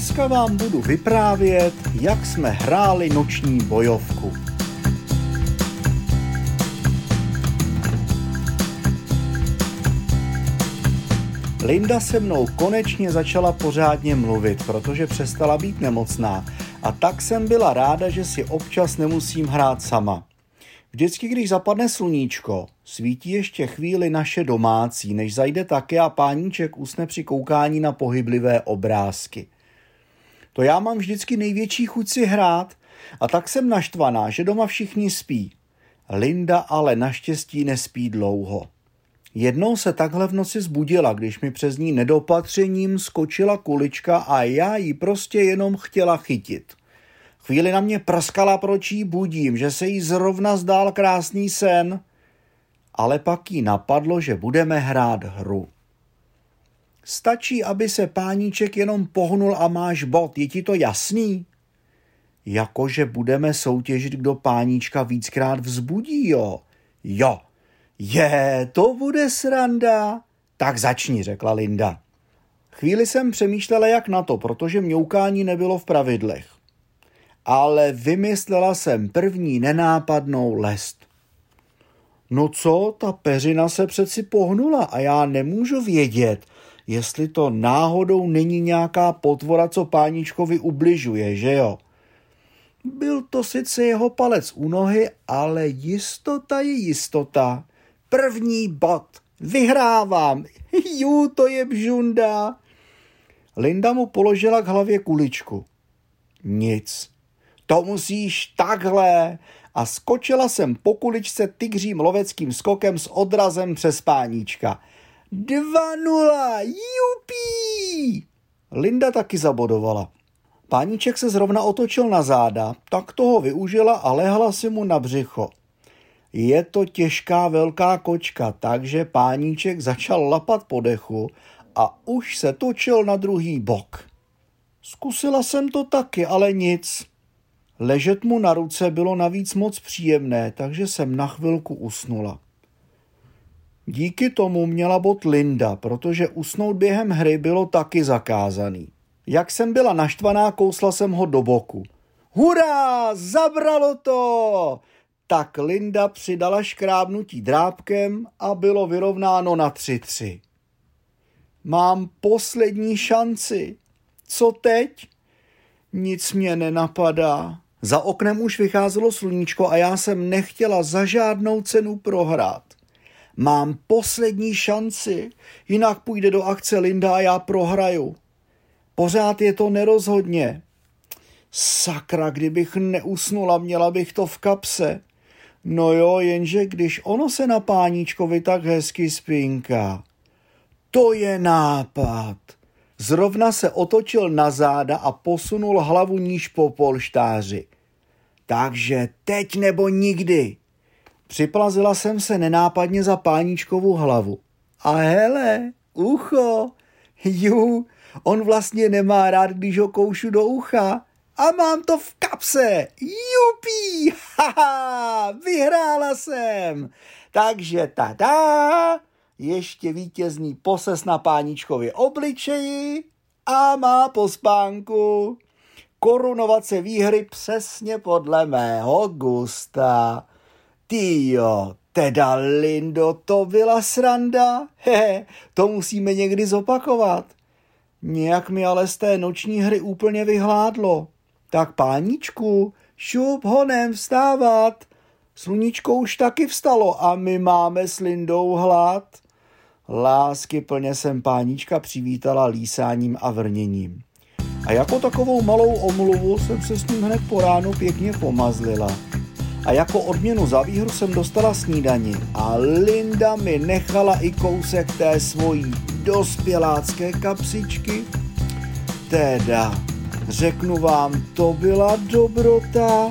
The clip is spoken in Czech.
dneska vám budu vyprávět, jak jsme hráli noční bojovku. Linda se mnou konečně začala pořádně mluvit, protože přestala být nemocná a tak jsem byla ráda, že si občas nemusím hrát sama. Vždycky, když zapadne sluníčko, svítí ještě chvíli naše domácí, než zajde také a páníček usne při koukání na pohyblivé obrázky. To já mám vždycky největší chuť si hrát a tak jsem naštvaná, že doma všichni spí. Linda ale naštěstí nespí dlouho. Jednou se takhle v noci zbudila, když mi přes ní nedopatřením skočila kulička a já ji prostě jenom chtěla chytit. Chvíli na mě prskala, proč jí budím, že se jí zrovna zdál krásný sen, ale pak jí napadlo, že budeme hrát hru. Stačí, aby se páníček jenom pohnul a máš bod, je ti to jasný? Jakože budeme soutěžit, kdo páníčka víckrát vzbudí, jo? Jo, je, to bude sranda. Tak začni, řekla Linda. Chvíli jsem přemýšlela, jak na to, protože mňoukání nebylo v pravidlech. Ale vymyslela jsem první nenápadnou lest. No co, ta peřina se přeci pohnula a já nemůžu vědět, jestli to náhodou není nějaká potvora, co páničkovi ubližuje, že jo? Byl to sice jeho palec u nohy, ale jistota je jistota. První bod. Vyhrávám. Jú, to je bžunda. Linda mu položila k hlavě kuličku. Nic. To musíš takhle. A skočila jsem po kuličce tygřím loveckým skokem s odrazem přes páníčka. Dva nula, jupí! Linda taky zabodovala. Páníček se zrovna otočil na záda, tak toho využila a lehla si mu na břicho. Je to těžká velká kočka, takže páníček začal lapat po dechu a už se točil na druhý bok. Zkusila jsem to taky, ale nic. Ležet mu na ruce bylo navíc moc příjemné, takže jsem na chvilku usnula. Díky tomu měla bod Linda, protože usnout během hry bylo taky zakázaný. Jak jsem byla naštvaná, kousla jsem ho do boku. Hurá, zabralo to! tak Linda přidala škrábnutí drábkem a bylo vyrovnáno na 3-3. Mám poslední šanci. Co teď? Nic mě nenapadá. Za oknem už vycházelo sluníčko a já jsem nechtěla za žádnou cenu prohrát. Mám poslední šanci, jinak půjde do akce Linda a já prohraju. Pořád je to nerozhodně. Sakra, kdybych neusnula, měla bych to v kapse. No jo, jenže když ono se na páníčkovi tak hezky spinká. To je nápad. Zrovna se otočil na záda a posunul hlavu níž po polštáři. Takže teď nebo nikdy. Připlazila jsem se nenápadně za páníčkovou hlavu. A hele, ucho, ju, on vlastně nemá rád, když ho koušu do ucha a mám to v kapse. Jupí, haha, vyhrála jsem. Takže tada, ještě vítězný poses na páničkově obličeji a má po spánku. Korunovace výhry přesně podle mého gusta. Týjo, teda Lindo, to byla sranda. Hehe, to musíme někdy zopakovat. Nějak mi ale z té noční hry úplně vyhládlo. Tak páničku, šup honem vstávat. Sluníčko už taky vstalo a my máme s Lindou hlad. Lásky plně jsem pánička přivítala lísáním a vrněním. A jako takovou malou omluvu jsem se s ním hned po ránu pěkně pomazlila. A jako odměnu za výhru jsem dostala snídani a Linda mi nechala i kousek té svojí dospělácké kapsičky. Teda, Řeknu vám, to byla dobrota.